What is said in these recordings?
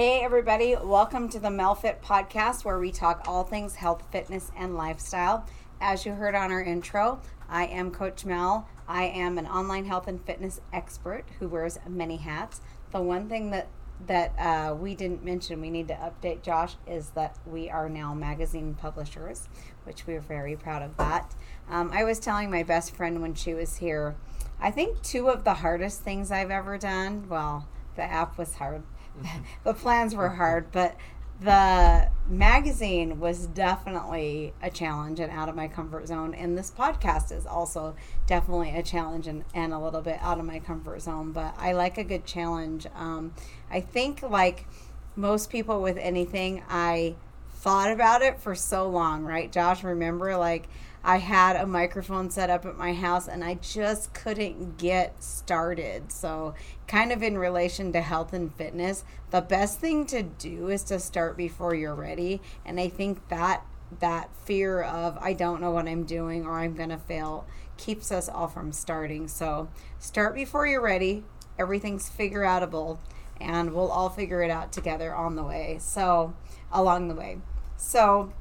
Hey, everybody, welcome to the MelFit podcast where we talk all things health, fitness, and lifestyle. As you heard on our intro, I am Coach Mel. I am an online health and fitness expert who wears many hats. The one thing that that uh, we didn't mention, we need to update Josh, is that we are now magazine publishers, which we're very proud of that. Um, I was telling my best friend when she was here, I think two of the hardest things I've ever done, well, the app was hard. the plans were hard, but the magazine was definitely a challenge and out of my comfort zone. And this podcast is also definitely a challenge and, and a little bit out of my comfort zone. But I like a good challenge. Um, I think, like most people with anything, I thought about it for so long, right? Josh, remember, like, I had a microphone set up at my house and I just couldn't get started. So, kind of in relation to health and fitness, the best thing to do is to start before you're ready. And I think that that fear of I don't know what I'm doing or I'm going to fail keeps us all from starting. So, start before you're ready. Everything's figure outable and we'll all figure it out together on the way. So, along the way. So,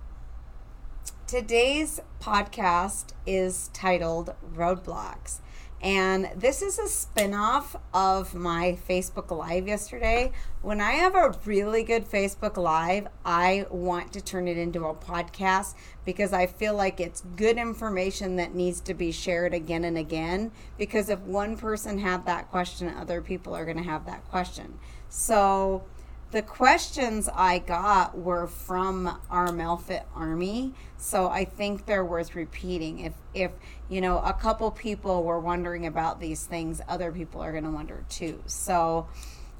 Today's podcast is titled Roadblocks. And this is a spin-off of my Facebook Live yesterday. When I have a really good Facebook Live, I want to turn it into a podcast because I feel like it's good information that needs to be shared again and again. Because if one person had that question, other people are going to have that question. So the questions I got were from our Melfit Army, so I think they're worth repeating. If if you know a couple people were wondering about these things, other people are going to wonder too. So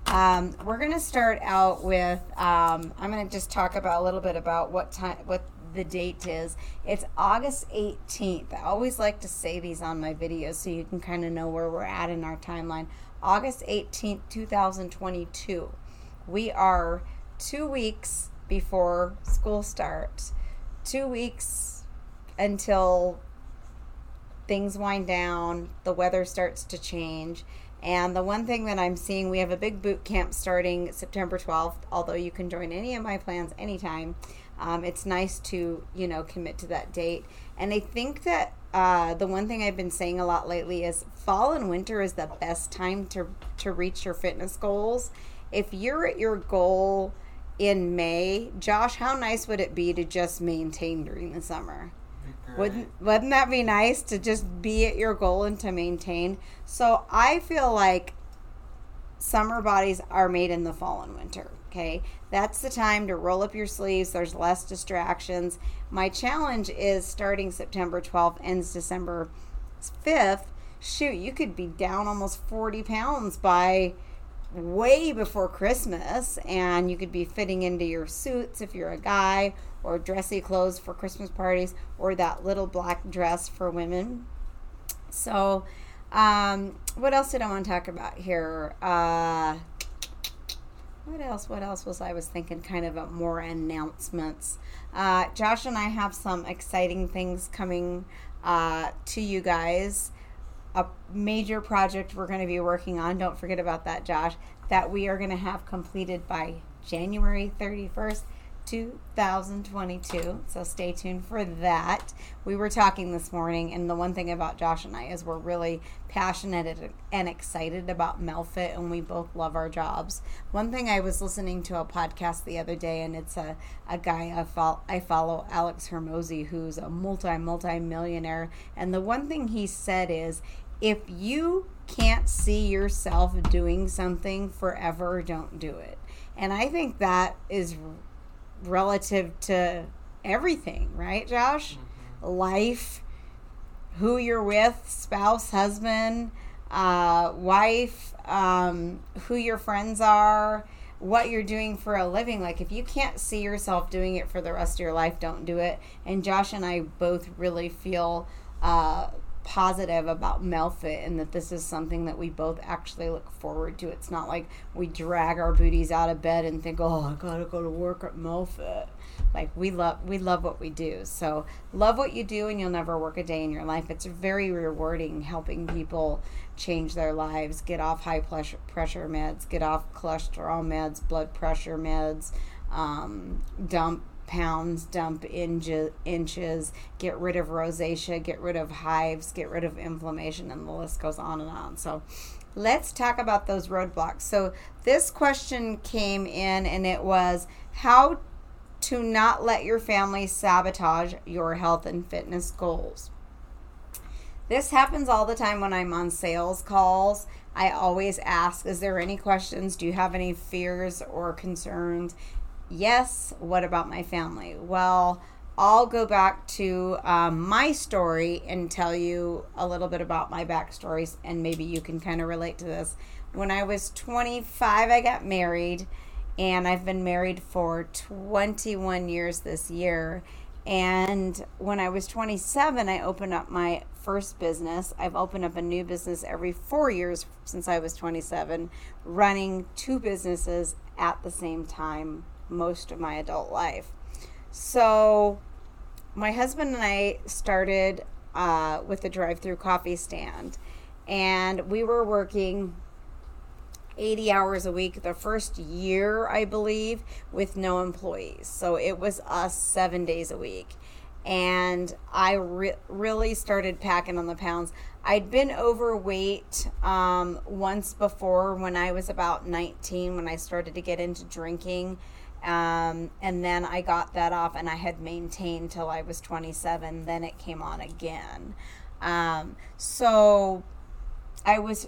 um, we're going to start out with. Um, I'm going to just talk about a little bit about what time what the date is. It's August 18th. I always like to say these on my videos so you can kind of know where we're at in our timeline. August 18th, 2022 we are two weeks before school starts, two weeks until things wind down, the weather starts to change. And the one thing that I'm seeing, we have a big boot camp starting September 12th, although you can join any of my plans anytime. Um, it's nice to, you know, commit to that date. And I think that uh, the one thing I've been saying a lot lately is fall and winter is the best time to, to reach your fitness goals if you're at your goal in May, Josh, how nice would it be to just maintain during the summer? Wouldn't wouldn't that be nice to just be at your goal and to maintain? So I feel like summer bodies are made in the fall and winter. Okay, that's the time to roll up your sleeves. There's less distractions. My challenge is starting September 12th, ends December 5th. Shoot, you could be down almost 40 pounds by way before Christmas, and you could be fitting into your suits if you're a guy, or dressy clothes for Christmas parties, or that little black dress for women. So, um, what else did I want to talk about here? Uh, what else? What else was I was thinking? Kind of a more announcements. Uh, Josh and I have some exciting things coming uh, to you guys a major project we're going to be working on. Don't forget about that, Josh. That we are going to have completed by January 31st, 2022. So stay tuned for that. We were talking this morning, and the one thing about Josh and I is we're really passionate and excited about Melfit, and we both love our jobs. One thing I was listening to a podcast the other day, and it's a, a guy I, fo- I follow, Alex Hormozi, who's a multi, multi millionaire. And the one thing he said is if you can't see yourself doing something forever, don't do it. And I think that is relative to everything, right, Josh? Mm-hmm. Life, who you're with, spouse, husband, uh, wife, um, who your friends are, what you're doing for a living. Like, if you can't see yourself doing it for the rest of your life, don't do it. And Josh and I both really feel uh, positive about Melfit and that this is something that we both actually look forward to. It's not like we drag our booties out of bed and think, "Oh, I gotta go to work at Melfit." Like we love we love what we do. So love what you do, and you'll never work a day in your life. It's very rewarding helping people change their lives, get off high pressure meds, get off cholesterol meds, blood pressure meds, um, dump pounds, dump inches, inches, get rid of rosacea, get rid of hives, get rid of inflammation, and the list goes on and on. So let's talk about those roadblocks. So this question came in and it was how to not let your family sabotage your health and fitness goals. This happens all the time when I'm on sales calls. I always ask, Is there any questions? Do you have any fears or concerns? Yes, what about my family? Well, I'll go back to um, my story and tell you a little bit about my backstories, and maybe you can kind of relate to this. When I was 25, I got married, and I've been married for 21 years this year. And when I was 27, I opened up my first business. I've opened up a new business every four years since I was 27, running two businesses at the same time most of my adult life. So, my husband and I started uh, with a drive through coffee stand, and we were working 80 hours a week the first year, I believe, with no employees. So, it was us seven days a week. And I re- really started packing on the pounds. I'd been overweight um, once before when I was about 19 when I started to get into drinking. Um, and then I got that off and I had maintained till I was 27. Then it came on again. Um, so I was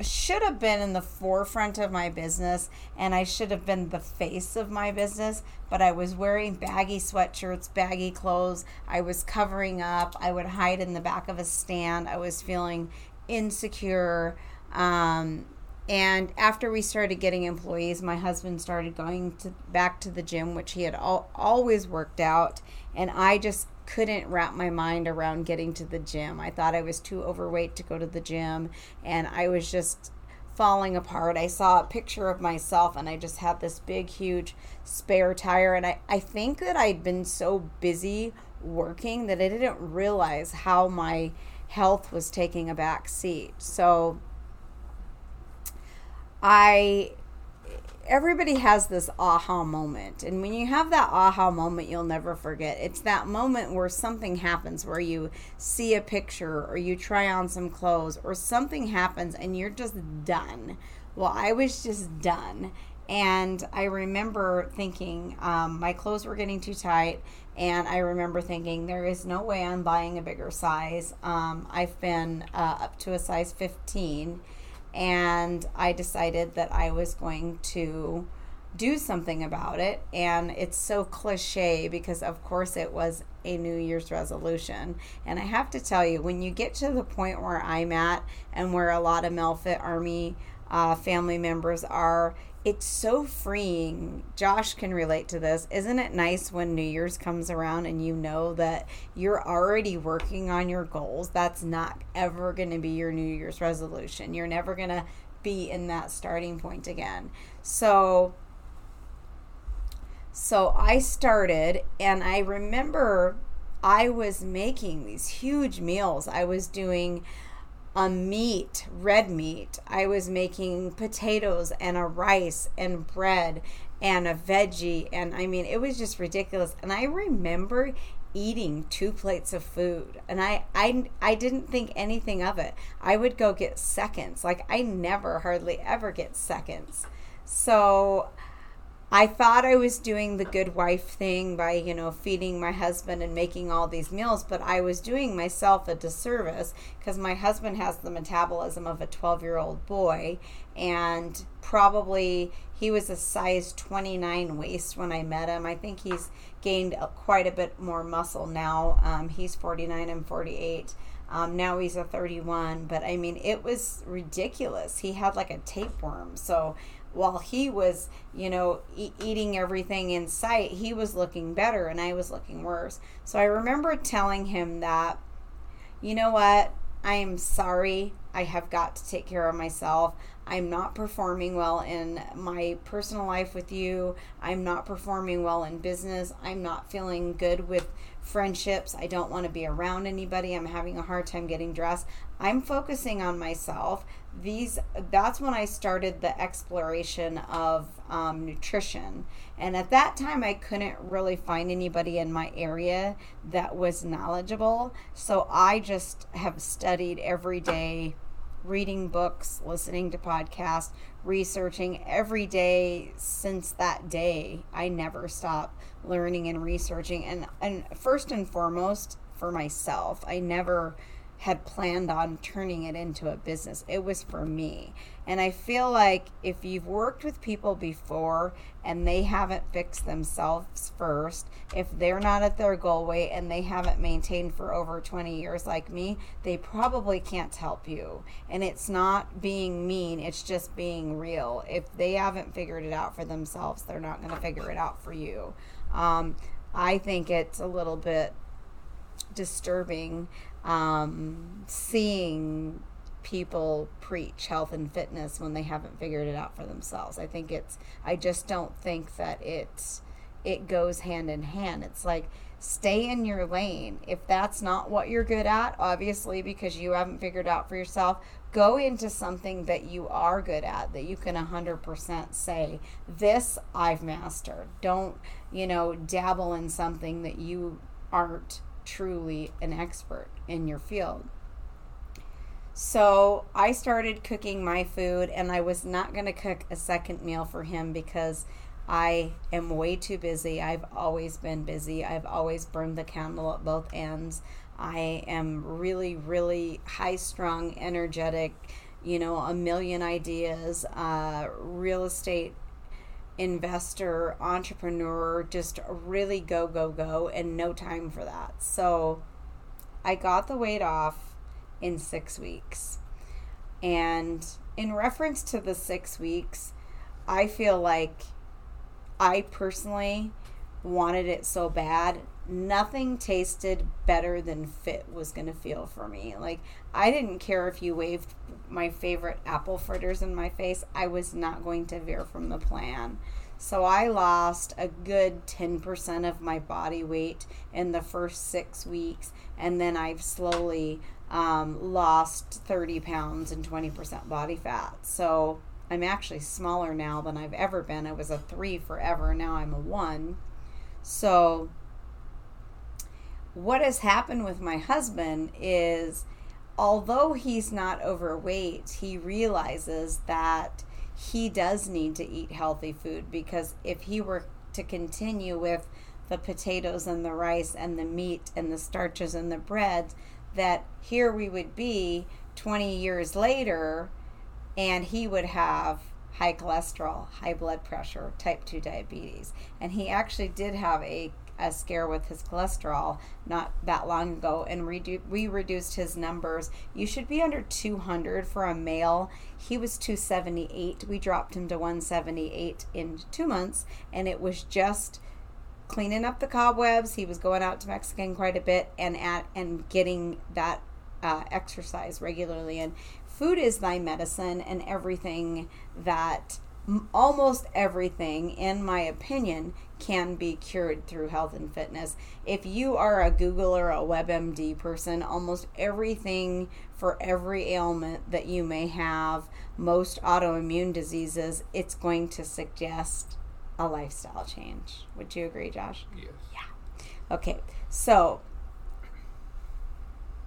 should have been in the forefront of my business and I should have been the face of my business, but I was wearing baggy sweatshirts, baggy clothes. I was covering up. I would hide in the back of a stand. I was feeling insecure. Um, and after we started getting employees my husband started going to back to the gym which he had al- always worked out. And i just couldn't wrap my mind around getting to the gym. I thought i was too overweight to go to the gym and i was just falling apart. I saw a picture of myself and i just had this big huge spare tire. And i, I think that i'd been so busy working that i didn't realize how my health was taking a back seat. So I everybody has this aha moment. And when you have that aha moment, you'll never forget. It's that moment where something happens, where you see a picture or you try on some clothes or something happens and you're just done. Well, I was just done. And I remember thinking um, my clothes were getting too tight. And I remember thinking, there is no way I'm buying a bigger size. Um, I've been uh, up to a size 15 and I decided that I was going to do something about it. And it's so cliche because, of course, it was a New Year's resolution. And I have to tell you, when you get to the point where I'm at and where a lot of Melfit Army uh, family members are, it's so freeing. Josh can relate to this. Isn't it nice when New Year's comes around and you know that you're already working on your goals? That's not ever going to be your New Year's resolution. You're never going to be in that starting point again. So so I started and I remember I was making these huge meals. I was doing a meat, red meat. I was making potatoes and a rice and bread and a veggie. And I mean, it was just ridiculous. And I remember eating two plates of food and I, I i didn't think anything of it i would go get seconds like i never hardly ever get seconds so I thought I was doing the good wife thing by, you know, feeding my husband and making all these meals, but I was doing myself a disservice because my husband has the metabolism of a 12 year old boy. And probably he was a size 29 waist when I met him. I think he's gained quite a bit more muscle now. Um, he's 49 and 48. Um, now he's a 31, but I mean, it was ridiculous. He had like a tapeworm. So while he was, you know, e- eating everything in sight, he was looking better and I was looking worse. So I remember telling him that, you know what? I am sorry. I have got to take care of myself. I'm not performing well in my personal life with you. I'm not performing well in business. I'm not feeling good with friendships. I don't want to be around anybody. I'm having a hard time getting dressed. I'm focusing on myself. These that's when I started the exploration of um, nutrition. And at that time, I couldn't really find anybody in my area that was knowledgeable. So I just have studied every day reading books, listening to podcasts, researching every day since that day. I never stop learning and researching and and first and foremost for myself. I never had planned on turning it into a business. It was for me. And I feel like if you've worked with people before and they haven't fixed themselves first, if they're not at their goal weight and they haven't maintained for over 20 years like me, they probably can't help you. And it's not being mean, it's just being real. If they haven't figured it out for themselves, they're not going to figure it out for you. Um, I think it's a little bit disturbing um, seeing people preach health and fitness when they haven't figured it out for themselves. I think it's I just don't think that it's it goes hand in hand. It's like stay in your lane. If that's not what you're good at, obviously because you haven't figured out for yourself, go into something that you are good at that you can 100% say, "This I've mastered." Don't, you know, dabble in something that you aren't truly an expert in your field. So I started cooking my food, and I was not going to cook a second meal for him because I am way too busy. I've always been busy. I've always burned the candle at both ends. I am really, really high strung, energetic, you know, a million ideas, uh, real estate investor, entrepreneur, just really go, go, go, and no time for that. So I got the weight off in six weeks. And in reference to the six weeks, I feel like I personally wanted it so bad. Nothing tasted better than fit was going to feel for me. Like, I didn't care if you waved my favorite apple fritters in my face, I was not going to veer from the plan. So I lost a good 10% of my body weight in the first six weeks, and then I've slowly um, lost 30 pounds and 20% body fat. So I'm actually smaller now than I've ever been. I was a three forever, now I'm a one. So, what has happened with my husband is although he's not overweight, he realizes that he does need to eat healthy food because if he were to continue with the potatoes and the rice and the meat and the starches and the bread, that here we would be 20 years later and he would have high cholesterol, high blood pressure, type 2 diabetes. And he actually did have a a scare with his cholesterol not that long ago and redu- we reduced his numbers. You should be under 200 for a male. He was 278. We dropped him to 178 in two months, and it was just cleaning up the cobwebs. He was going out to Mexican quite a bit and at and getting that uh, exercise regularly. And food is thy medicine, and everything that almost everything, in my opinion, can be cured through health and fitness. If you are a Google or a WebMD person, almost everything for every ailment that you may have, most autoimmune diseases, it's going to suggest a lifestyle change. Would you agree, Josh? Yes. Yeah. Okay. So,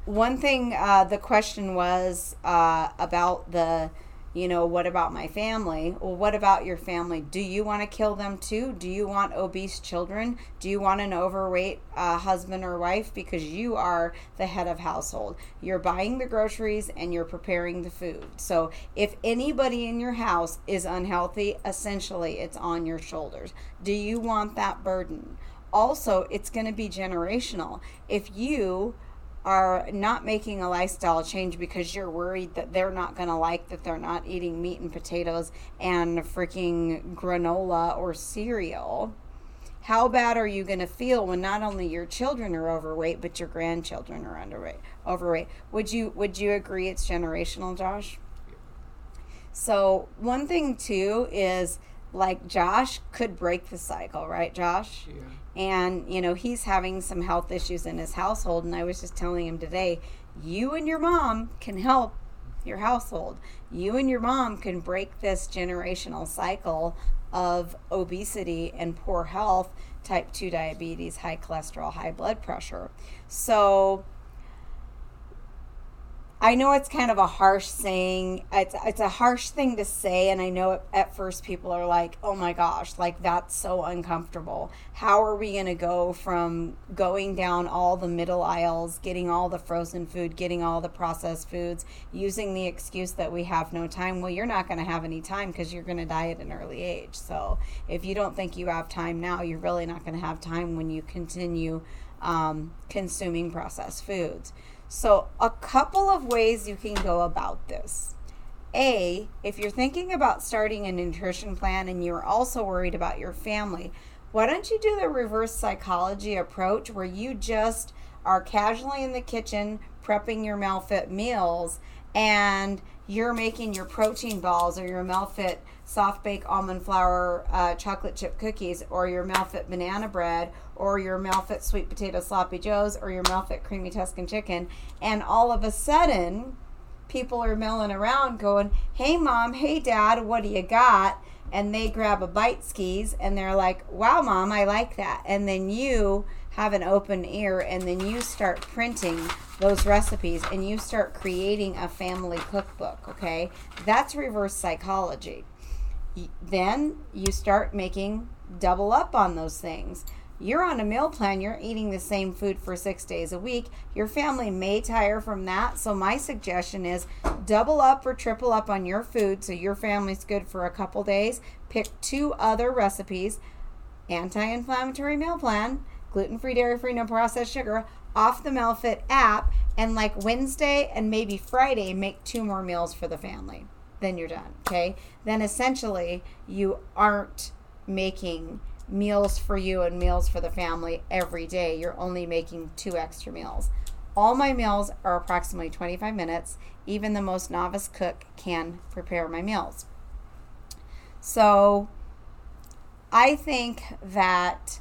one thing uh, the question was uh, about the you know, what about my family? Well, what about your family? Do you want to kill them too? Do you want obese children? Do you want an overweight uh, husband or wife? Because you are the head of household. You're buying the groceries and you're preparing the food. So if anybody in your house is unhealthy, essentially it's on your shoulders. Do you want that burden? Also, it's going to be generational. If you are not making a lifestyle change because you're worried that they're not going to like that they're not eating meat and potatoes and freaking granola or cereal. how bad are you going to feel when not only your children are overweight but your grandchildren are underweight overweight would you would you agree it's generational josh so one thing too is like josh could break the cycle right josh? Yeah. and you know he's having some health issues in his household and i was just telling him today you and your mom can help your household. You and your mom can break this generational cycle of obesity and poor health type 2 diabetes high cholesterol high blood pressure. So I know it's kind of a harsh saying. It's it's a harsh thing to say, and I know at, at first people are like, "Oh my gosh, like that's so uncomfortable. How are we going to go from going down all the middle aisles, getting all the frozen food, getting all the processed foods, using the excuse that we have no time? Well, you're not going to have any time because you're going to die at an early age. So if you don't think you have time now, you're really not going to have time when you continue um, consuming processed foods." So, a couple of ways you can go about this. A, if you're thinking about starting a nutrition plan and you're also worried about your family, why don't you do the reverse psychology approach where you just are casually in the kitchen prepping your MelFit meals and you're making your protein balls or your MelFit soft bake almond flour uh, chocolate chip cookies or your Melfit banana bread or your Melfit sweet potato sloppy joes or your Melfit creamy Tuscan chicken. And all of a sudden people are milling around going hey mom hey dad what do you got? And they grab a bite skis and they're like wow mom I like that. And then you have an open ear and then you start printing those recipes and you start creating a family cookbook okay? That's reverse psychology then you start making double up on those things. You're on a meal plan, you're eating the same food for six days a week. Your family may tire from that. So, my suggestion is double up or triple up on your food so your family's good for a couple days. Pick two other recipes anti inflammatory meal plan, gluten free, dairy free, no processed sugar, off the MelFit app, and like Wednesday and maybe Friday, make two more meals for the family then you're done. Okay. Then essentially, you aren't making meals for you and meals for the family every day. You're only making two extra meals. All my meals are approximately 25 minutes. Even the most novice cook can prepare my meals. So I think that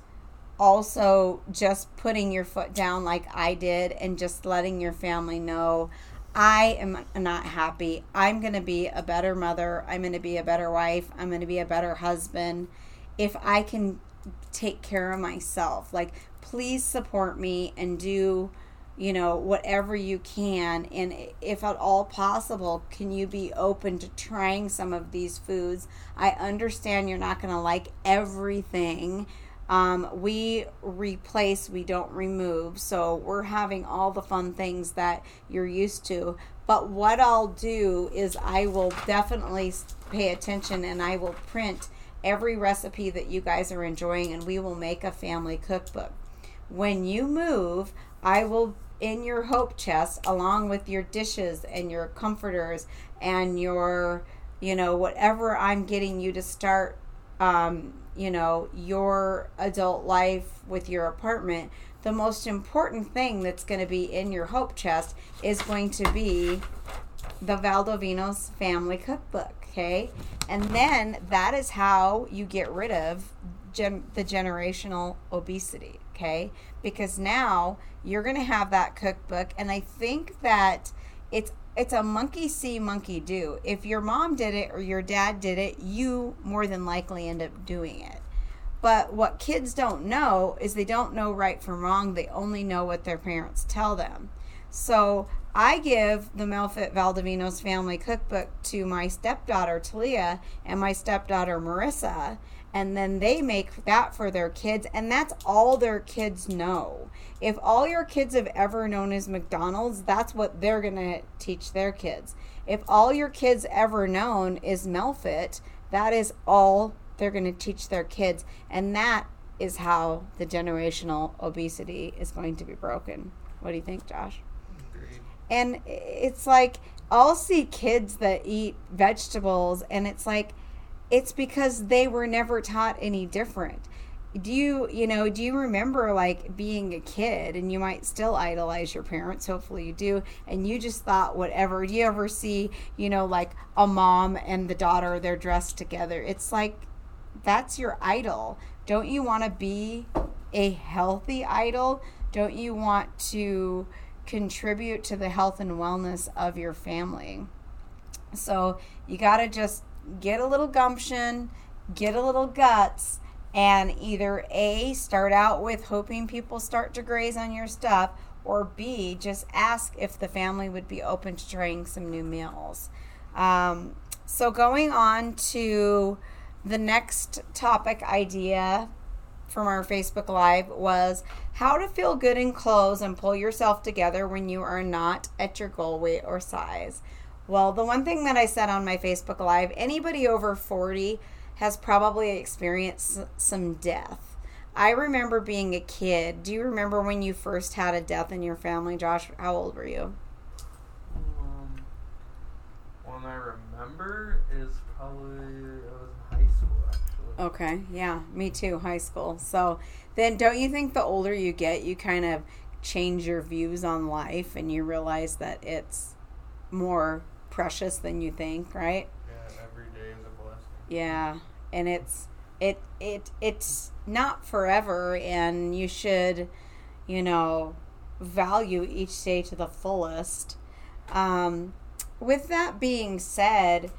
also just putting your foot down like I did and just letting your family know I am not happy. I'm going to be a better mother. I'm going to be a better wife. I'm going to be a better husband if I can take care of myself. Like, please support me and do, you know, whatever you can. And if at all possible, can you be open to trying some of these foods? I understand you're not going to like everything um, we replace, we don't remove. So we're having all the fun things that you're used to. But what I'll do is I will definitely pay attention and I will print every recipe that you guys are enjoying and we will make a family cookbook. When you move, I will in your hope chest along with your dishes and your comforters and your you know whatever I'm getting you to start um, you know, your adult life with your apartment, the most important thing that's going to be in your hope chest is going to be the Valdovinos family cookbook, okay? And then that is how you get rid of gen- the generational obesity, okay? Because now you're going to have that cookbook and I think that it's it's a monkey see monkey do. If your mom did it or your dad did it you more than likely end up doing it. But what kids don't know is they don't know right from wrong. They only know what their parents tell them. So i give the melfit valdovinos family cookbook to my stepdaughter talia and my stepdaughter marissa and then they make that for their kids and that's all their kids know. If all your kids have ever known is mcdonald's that's what they're going to teach their kids. If all your kids ever known is melfit that is all they're going to teach their kids and that is how the generational obesity is going to be broken. What do you think josh? Agreed. and it's like i'll see kids that eat vegetables and it's like it's because they were never taught any different. do you you know do you remember like being a kid and you might still idolize your parents hopefully you do and you just thought whatever do you ever see you know like a mom and the daughter they're dressed together? It's like that's your idol. Don't you want to be a healthy idol? Don't you want to contribute to the health and wellness of your family? So you got to just get a little gumption get a little guts and either A, start out with hoping people start to graze on your stuff, or B, just ask if the family would be open to trying some new meals. Um, so, going on to the next topic idea from our Facebook Live was how to feel good in clothes and pull yourself together when you are not at your goal weight or size. Well, the one thing that I said on my Facebook Live anybody over 40 has probably experienced some death. I remember being a kid. Do you remember when you first had a death in your family, Josh? How old were you? Um, one I remember is probably I was in high school actually. Okay, yeah, me too, high school. So then, don't you think the older you get, you kind of change your views on life and you realize that it's more precious than you think, right? Yeah, and every day is a blessing. Yeah, and it's it it it's not forever, and you should, you know, value each day to the fullest. Um, with that being said,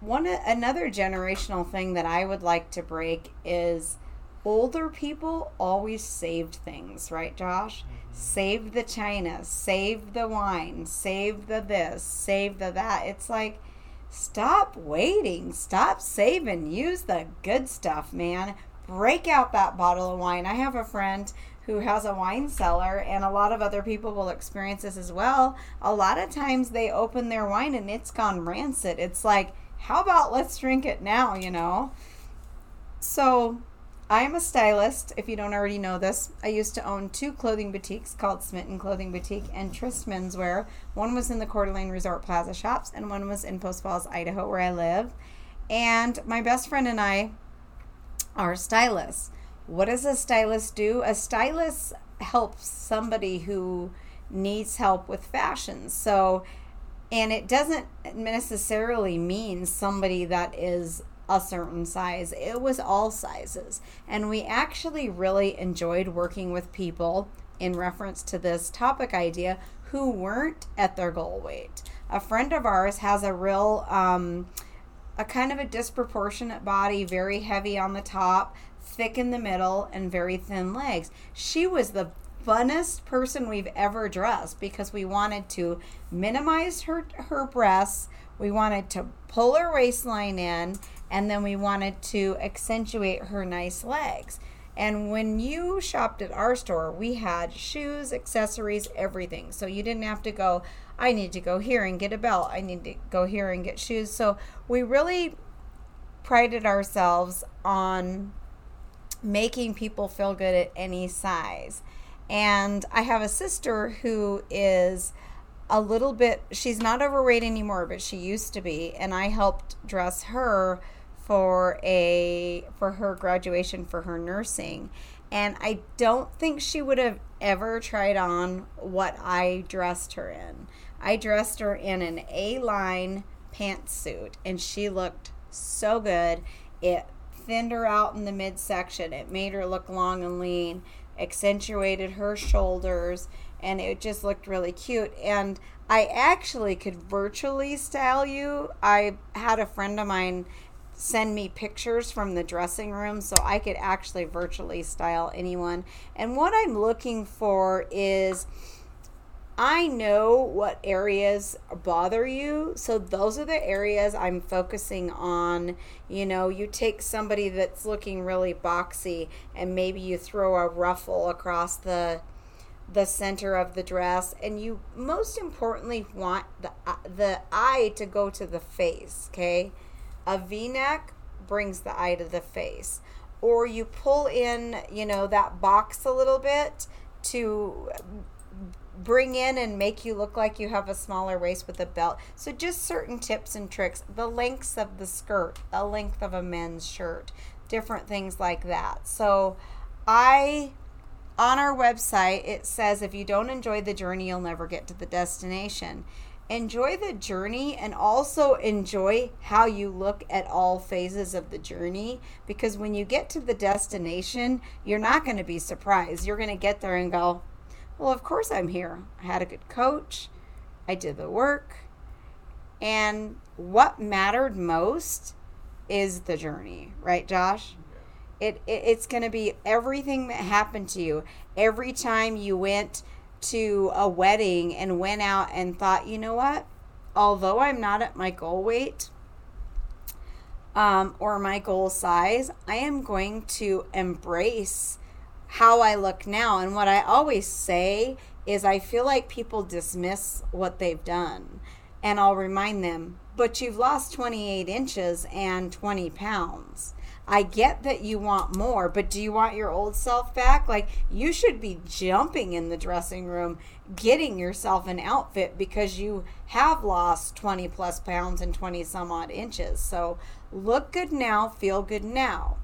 one another generational thing that I would like to break is older people always saved things, right, Josh? Mm-hmm. Saved the china, save the wine, save the this, save the that. It's like Stop waiting. Stop saving. Use the good stuff, man. Break out that bottle of wine. I have a friend who has a wine cellar, and a lot of other people will experience this as well. A lot of times they open their wine and it's gone rancid. It's like, how about let's drink it now, you know? So I am a stylist, if you don't already know this. I used to own two clothing boutiques called Smitten Clothing Boutique and Tryst Menswear. One was in the Coeur d'Alene Resort Plaza shops, and one was in Post Falls, Idaho, where I live. And my best friend and I are stylists. What does a stylist do? A stylist helps somebody who needs help with fashion. So, and it doesn't necessarily mean somebody that is a certain size. It was all sizes. And we actually really enjoyed working with people in reference to this topic idea who weren't at their goal weight. A friend of ours has a real, um, a kind of a disproportionate body, very heavy on the top, thick in the middle, and very thin legs. She was the funnest person we've ever dressed because we wanted to minimize her her breasts we wanted to pull her waistline in and then we wanted to accentuate her nice legs. And when you shopped at our store, we had shoes, accessories, everything. So you didn't have to go, I need to go here and get a belt. I need to go here and get shoes. So we really prided ourselves on making people feel good at any size. And I have a sister who is a little bit, she's not overweight anymore, but she used to be. And I helped dress her for a for her graduation for her nursing and I don't think she would have ever tried on what I dressed her in. I dressed her in an A-line pantsuit and she looked so good. It thinned her out in the midsection. It made her look long and lean, accentuated her shoulders, and it just looked really cute. And I actually could virtually style you. I had a friend of mine send me pictures from the dressing room so I could actually virtually style anyone. And what I'm looking for is I know what areas bother you. So those are the areas I'm focusing on. You know, you take somebody that's looking really boxy and maybe you throw a ruffle across the the center of the dress and you most importantly want the uh, the eye to go to the face, okay? A v-neck brings the eye to the face. Or you pull in you know that box a little bit to bring in and make you look like you have a smaller waist with a belt. So just certain tips and tricks. The lengths of the skirt the length of a men's shirt different things like that. So I on our website it says if you don't enjoy the journey you'll never get to the destination enjoy the journey and also enjoy how you look at all phases of the journey because when you get to the destination you're not going to be surprised. You're going to get there and go well of course i'm here. I had a good coach. I did the work. And what mattered most is the journey right josh? It, it it's going to be everything that happened to you. Every time you went to a wedding and went out and thought, you know what? Although I'm not at my goal weight um, or my goal size, I am going to embrace how I look now. And what I always say is, I feel like people dismiss what they've done. And I'll remind them, but you've lost 28 inches and 20 pounds. I get that you want more, but do you want your old self back? Like, you should be jumping in the dressing room, getting yourself an outfit because you have lost 20 plus pounds and 20 some odd inches. So, look good now, feel good now.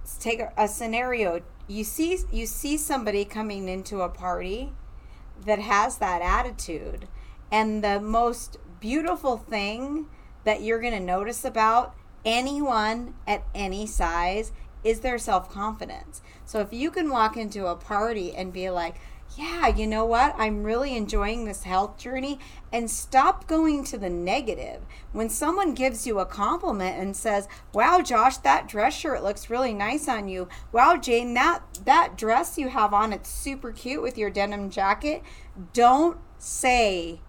Let's take a, a scenario. You see, you see somebody coming into a party that has that attitude, and the most beautiful thing that you're going to notice about anyone at any size is their self confidence. So if you can walk into a party and be like, yeah, you know what? I'm really enjoying this health journey and stop going to the negative. When someone gives you a compliment and says, "Wow, Josh, that dress shirt looks really nice on you." "Wow, Jane, that that dress you have on, it's super cute with your denim jacket." Don't say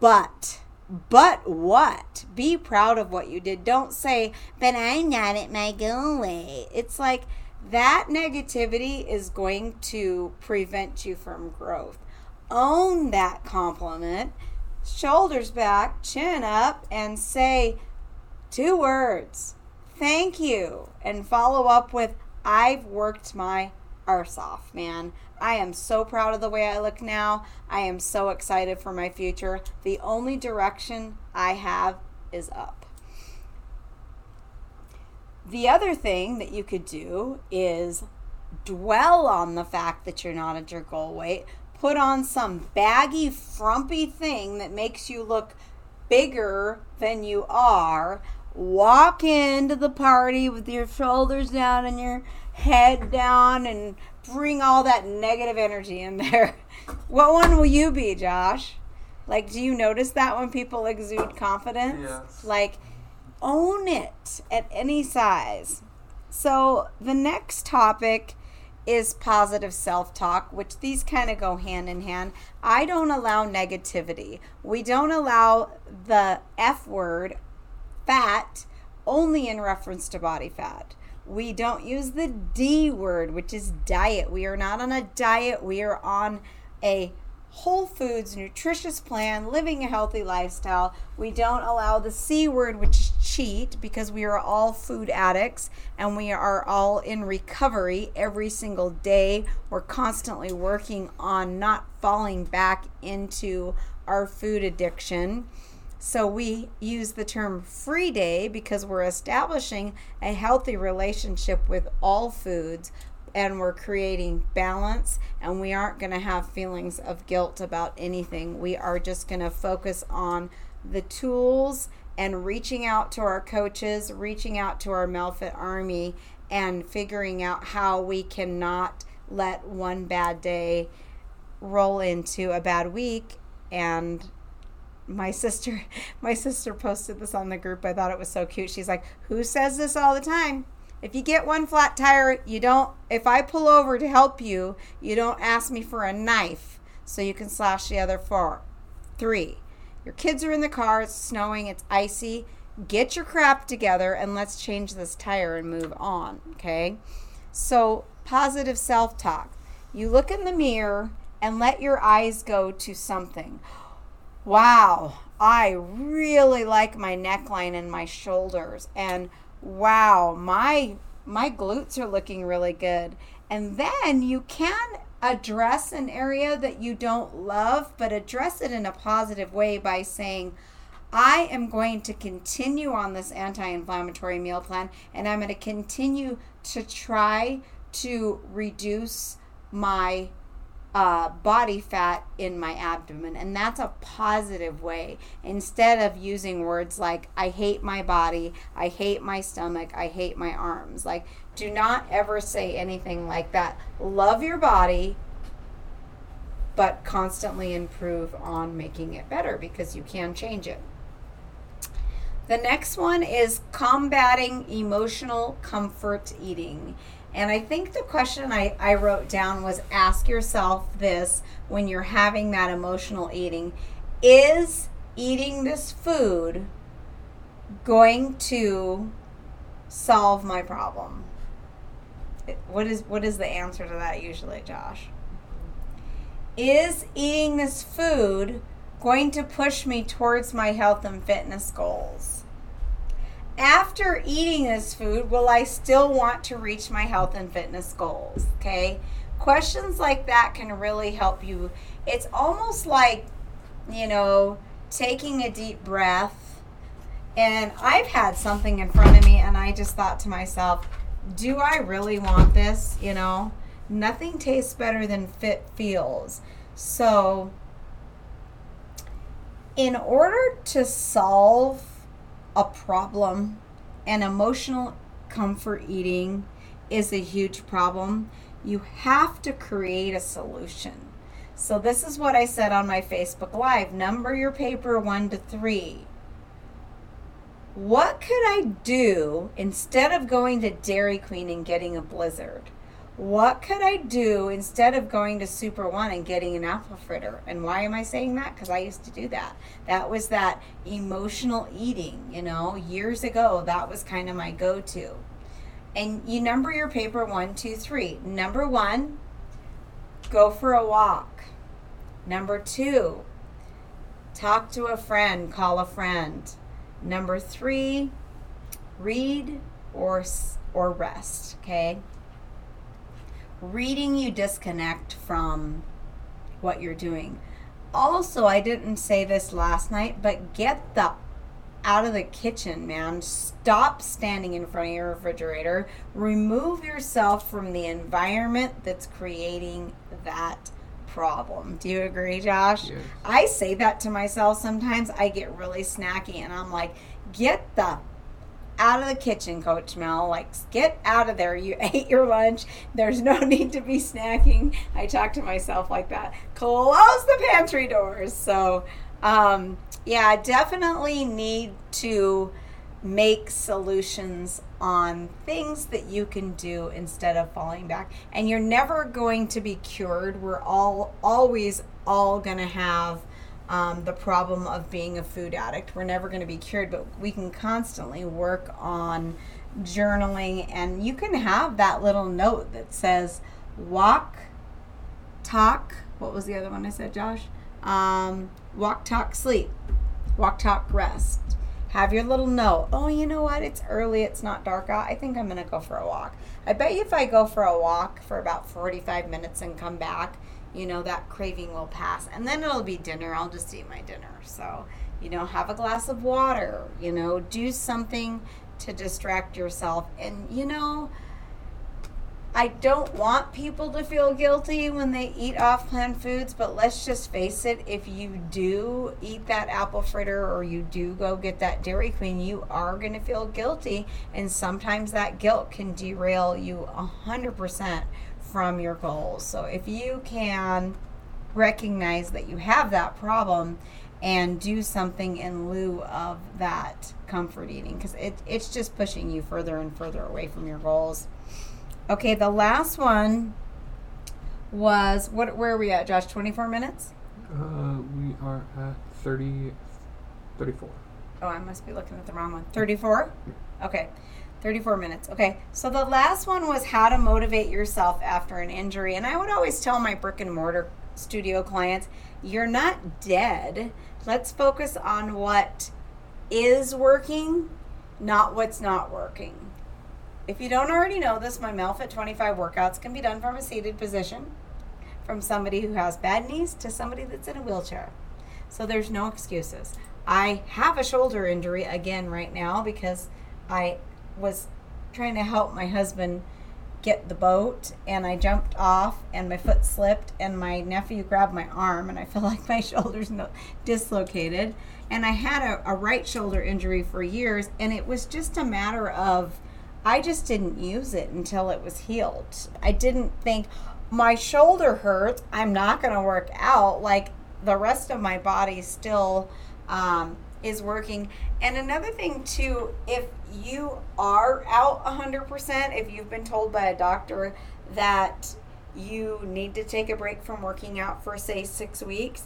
but but what? Be proud of what you did. Don't say, but I'm not at my goal weight. It's like that negativity is going to prevent you from growth. Own that compliment, shoulders back, chin up, and say two words thank you, and follow up with, I've worked my arse off, man. I am so proud of the way I look now. I am so excited for my future. The only direction I have is up. The other thing that you could do is dwell on the fact that you're not at your goal weight. Put on some baggy, frumpy thing that makes you look bigger than you are. Walk into the party with your shoulders down and your head down and bring all that negative energy in there. what one will you be, Josh? Like, do you notice that when people exude confidence? Yes. Like, own it at any size. So, the next topic is positive self talk, which these kind of go hand in hand. I don't allow negativity. We don't allow the F word, fat, only in reference to body fat. We don't use the D word, which is diet. We are not on a diet. We are on a whole foods, nutritious plan, living a healthy lifestyle. We don't allow the C word, which is cheat, because we are all food addicts and we are all in recovery every single day. We're constantly working on not falling back into our food addiction. So we use the term free day because we're establishing a healthy relationship with all foods and we're creating balance and we aren't going to have feelings of guilt about anything. We are just going to focus on the tools and reaching out to our coaches, reaching out to our Melfit army and figuring out how we cannot let one bad day roll into a bad week and my sister my sister posted this on the group. I thought it was so cute. She's like who says this all the time? If you get one flat tire you don't if i pull over to help you you don't ask me for a knife so you can slash the other four three. Your kids are in the car it's snowing it's icy. Get your crap together and let's change this tire and move on okay? So positive self-talk. You look in the mirror and let your eyes go to something wow, I really like my neckline and my shoulders. And wow, my my glutes are looking really good. And then you can address an area that you don't love, but address it in a positive way by saying, I am going to continue on this anti inflammatory meal plan and I'm going to continue to try to reduce my uh, body fat in my abdomen. And that's a positive way. Instead of using words like, I hate my body, I hate my stomach, I hate my arms. Like, do not ever say anything like that. Love your body, but constantly improve on making it better because you can change it. The next one is combating emotional comfort eating. And I think the question I, I wrote down was ask yourself this when you're having that emotional eating Is eating this food going to solve my problem? What is what is the answer to that usually, Josh? Is eating this food going to push me towards my health and fitness goals? After eating this food, will I still want to reach my health and fitness goals? Okay. Questions like that can really help you. It's almost like, you know, taking a deep breath. And I've had something in front of me, and I just thought to myself, do I really want this? You know, nothing tastes better than fit feels. So, in order to solve a problem and emotional comfort eating is a huge problem, you have to create a solution. So, this is what I said on my Facebook Live number your paper one to three. What could I do instead of going to Dairy Queen and getting a blizzard? What could I do instead of going to Super One and getting an apple fritter? And why am I saying that? Because I used to do that. That was that emotional eating, you know, years ago. That was kind of my go to. And you number your paper one, two, three. Number one, go for a walk. Number two, talk to a friend, call a friend. Number three, read or or rest. Okay reading you disconnect from what you're doing. Also, I didn't say this last night, but get the out of the kitchen, man. Stop standing in front of your refrigerator. Remove yourself from the environment that's creating that problem. Do you agree, Josh? Yes. I say that to myself sometimes. I get really snacky and I'm like, get the out of the kitchen, Coach Mel. Like, get out of there. You ate your lunch. There's no need to be snacking. I talk to myself like that. Close the pantry doors. So, um, yeah, definitely need to make solutions on things that you can do instead of falling back. And you're never going to be cured. We're all always all going to have um, the problem of being a food addict. We're never going to be cured, but we can constantly work on journaling. And you can have that little note that says, walk, talk. What was the other one I said, Josh? Um, walk, talk, sleep. Walk, talk, rest. Have your little note. Oh, you know what? It's early. It's not dark out. I think I'm going to go for a walk. I bet you if I go for a walk for about 45 minutes and come back, you know, that craving will pass. And then it'll be dinner. I'll just eat my dinner. So, you know, have a glass of water, you know, do something to distract yourself. And, you know, I don't want people to feel guilty when they eat off plan foods, but let's just face it if you do eat that apple fritter or you do go get that Dairy Queen, you are going to feel guilty. And sometimes that guilt can derail you 100% from your goals. So if you can recognize that you have that problem and do something in lieu of that comfort eating because it, it's just pushing you further and further away from your goals. Okay, the last one was what where are we at, Josh? 24 minutes? Uh, we are at 30, 34. Oh, I must be looking at the wrong one. 34? Okay. 34 minutes. Okay. So the last one was how to motivate yourself after an injury. And I would always tell my brick and mortar studio clients, you're not dead. Let's focus on what is working, not what's not working. If you don't already know this, my Melfit 25 workouts can be done from a seated position, from somebody who has bad knees to somebody that's in a wheelchair. So there's no excuses. I have a shoulder injury again right now because I was trying to help my husband get the boat and I jumped off and my foot slipped and my nephew grabbed my arm and I felt like my shoulder's dislocated and I had a, a right shoulder injury for years and it was just a matter of I just didn't use it until it was healed. I didn't think my shoulder hurts, I'm not going to work out like the rest of my body still um, is working. And another thing too, if you are out 100%, if you've been told by a doctor that you need to take a break from working out for, say, six weeks,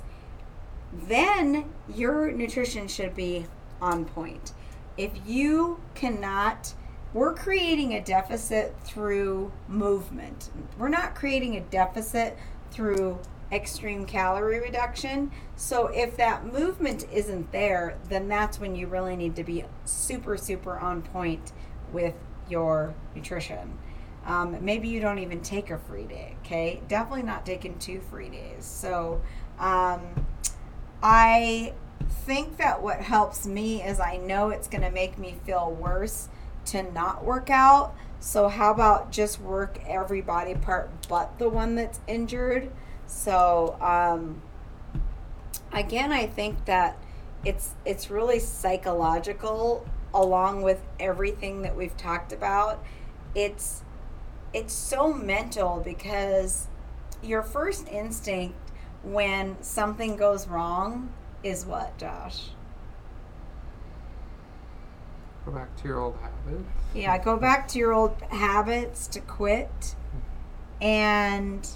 then your nutrition should be on point. If you cannot, we're creating a deficit through movement. We're not creating a deficit through extreme calorie reduction. So if that movement isn't there, then that's when you really need to be super, super on point with your nutrition. Um, maybe you don't even take a free day, okay? Definitely not taking two free days. So um, I think that what helps me is I know it's going to make me feel worse to not work out. So, how about just work every body part but the one that's injured? So, um, again, I think that it's it's really psychological along with everything that we've talked about. It's it's so mental because your first instinct when something goes wrong is what, Josh? Go back to your old habits. Yeah, go back to your old habits to quit. And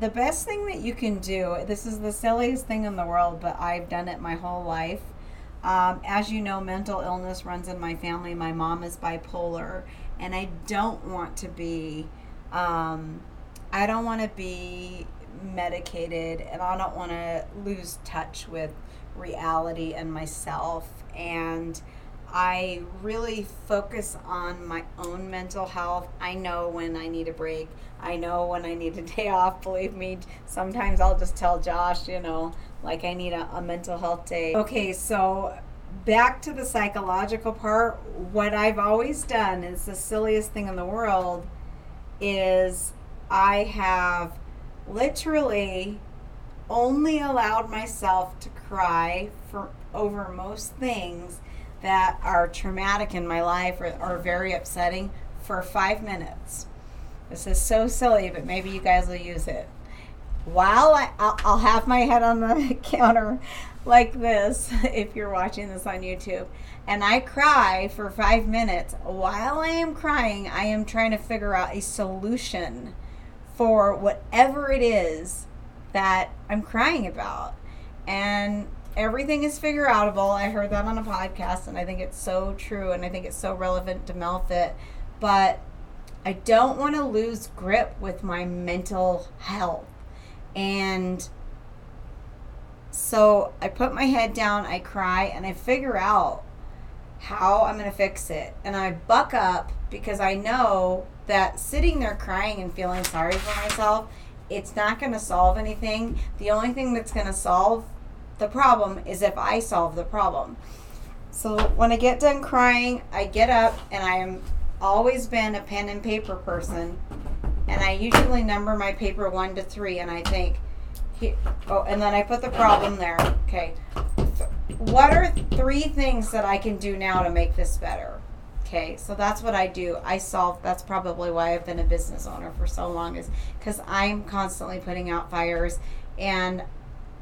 the best thing that you can do this is the silliest thing in the world but i've done it my whole life. Um, as you know mental illness runs in my family. My mom is bipolar and i don't want to be um, i don't want to be medicated and i don't want to lose touch with reality and myself. And I really focus on my own mental health. I know when I need a break. I know when I need a day off. Believe me, sometimes I'll just tell Josh, you know, like I need a, a mental health day. Okay, so back to the psychological part. What I've always done is the silliest thing in the world is I have literally only allowed myself to cry for over most things that are traumatic in my life or are very upsetting for five minutes. This is so silly, but maybe you guys will use it. While I, I'll, I'll have my head on the counter like this, if you're watching this on YouTube, and I cry for five minutes. While I am crying, I am trying to figure out a solution for whatever it is that I'm crying about. And everything is figure outable. I heard that on a podcast, and I think it's so true, and I think it's so relevant to Melfit. But I don't want to lose grip with my mental health. And so I put my head down, I cry, and I figure out how I'm going to fix it. And I buck up because I know that sitting there crying and feeling sorry for myself, it's not going to solve anything. The only thing that's going to solve the problem is if I solve the problem. So when I get done crying, I get up and I am always been a pen and paper person. And I usually number my paper one to three and I think, oh, and then I put the problem there. Okay. What are three things that I can do now to make this better? Okay, so that's what I do. I solve. That's probably why I've been a business owner for so long, is because I'm constantly putting out fires, and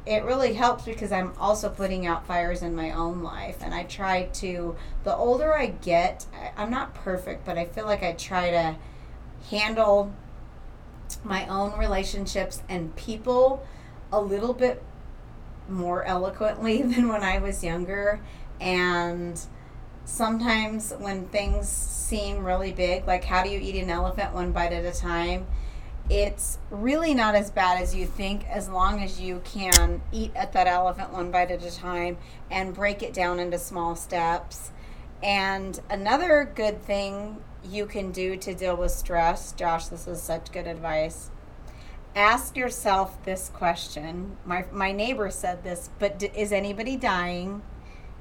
it really helps because I'm also putting out fires in my own life. And I try to, the older I get, I, I'm not perfect, but I feel like I try to handle my own relationships and people a little bit more eloquently than when I was younger. And sometimes when things seem really big, like how do you eat an elephant one bite at a time? It's really not as bad as you think as long as you can eat at that elephant one bite at a time and break it down into small steps. And another good thing you can do to deal with stress, Josh, this is such good advice. Ask yourself this question. My, my neighbor said this, but d- is anybody dying?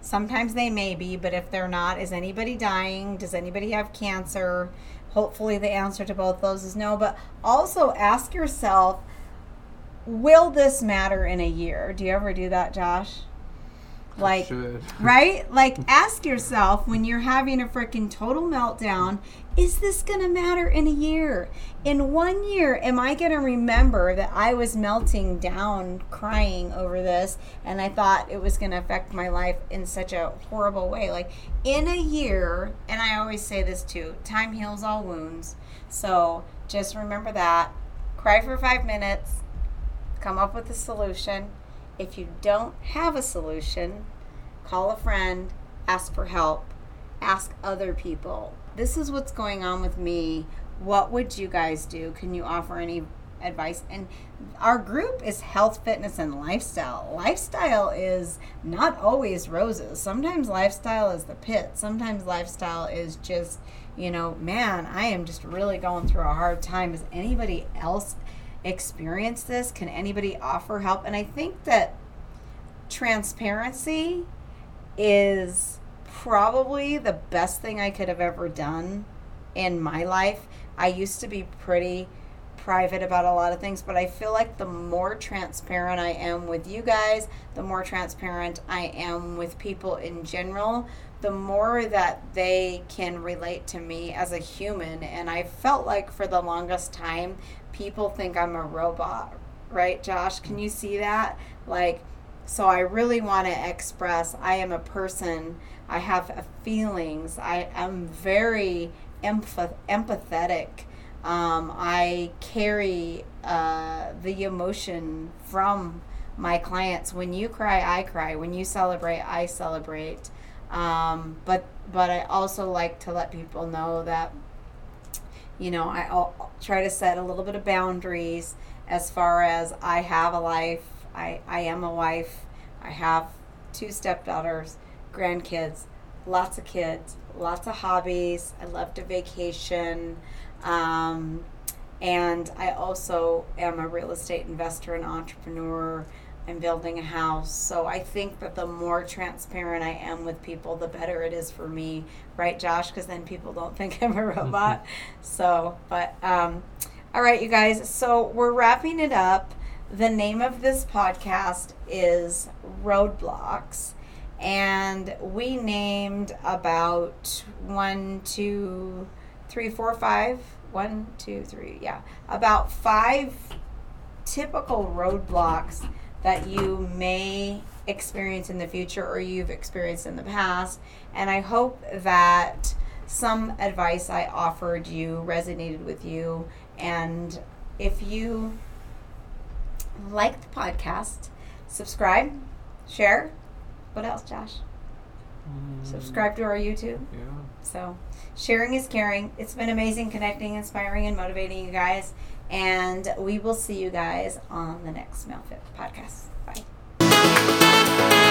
Sometimes they may be, but if they're not, is anybody dying? Does anybody have cancer? Hopefully, the answer to both those is no. But also ask yourself, will this matter in a year? Do you ever do that, Josh? Like, right? Like, ask yourself when you're having a freaking total meltdown, is this going to matter in a year? In one year, am I going to remember that I was melting down crying over this and I thought it was going to affect my life in such a horrible way? Like, in a year, and I always say this too time heals all wounds. So just remember that. Cry for five minutes, come up with a solution. If you don't have a solution, call a friend, ask for help, ask other people. This is what's going on with me. What would you guys do? Can you offer any advice? And our group is health, fitness, and lifestyle. Lifestyle is not always roses. Sometimes lifestyle is the pit. Sometimes lifestyle is just, you know, man, I am just really going through a hard time. Is anybody else experience this? Can anybody offer help? And I think that transparency is probably the best thing I could have ever done in my life. I used to be pretty private about a lot of things, but I feel like the more transparent I am with you guys, the more transparent I am with people in general, the more that they can relate to me as a human. And I felt like for the longest time, people think I'm a robot, right, Josh? Can you see that? Like, so I really want to express I am a person. I have feelings. I am very empath- empathetic. Um, I carry uh, the emotion from my clients. When you cry, I cry. When you celebrate, I celebrate. Um, but but I also like to let people know that you know I, I'll try to set a little bit of boundaries as far as I have a life. I, I am a wife. I have two stepdaughters, grandkids, lots of kids, lots of hobbies. I love to vacation. Um, and I also am a real estate investor and entrepreneur. I'm building a house. So I think that the more transparent I am with people, the better it is for me. Right, Josh? Because then people don't think I'm a robot. so, but, um, all right, you guys. So we're wrapping it up. The name of this podcast is Roadblocks. And we named about one, two, three, four, five. One, two, three. Yeah. About five typical roadblocks that you may experience in the future or you've experienced in the past. And I hope that some advice I offered you resonated with you. And if you like the podcast, subscribe, share. What else, Josh? Mm. Subscribe to our YouTube. Yeah. So, sharing is caring. It's been amazing connecting, inspiring, and motivating you guys. And we will see you guys on the next Melfit podcast. Bye.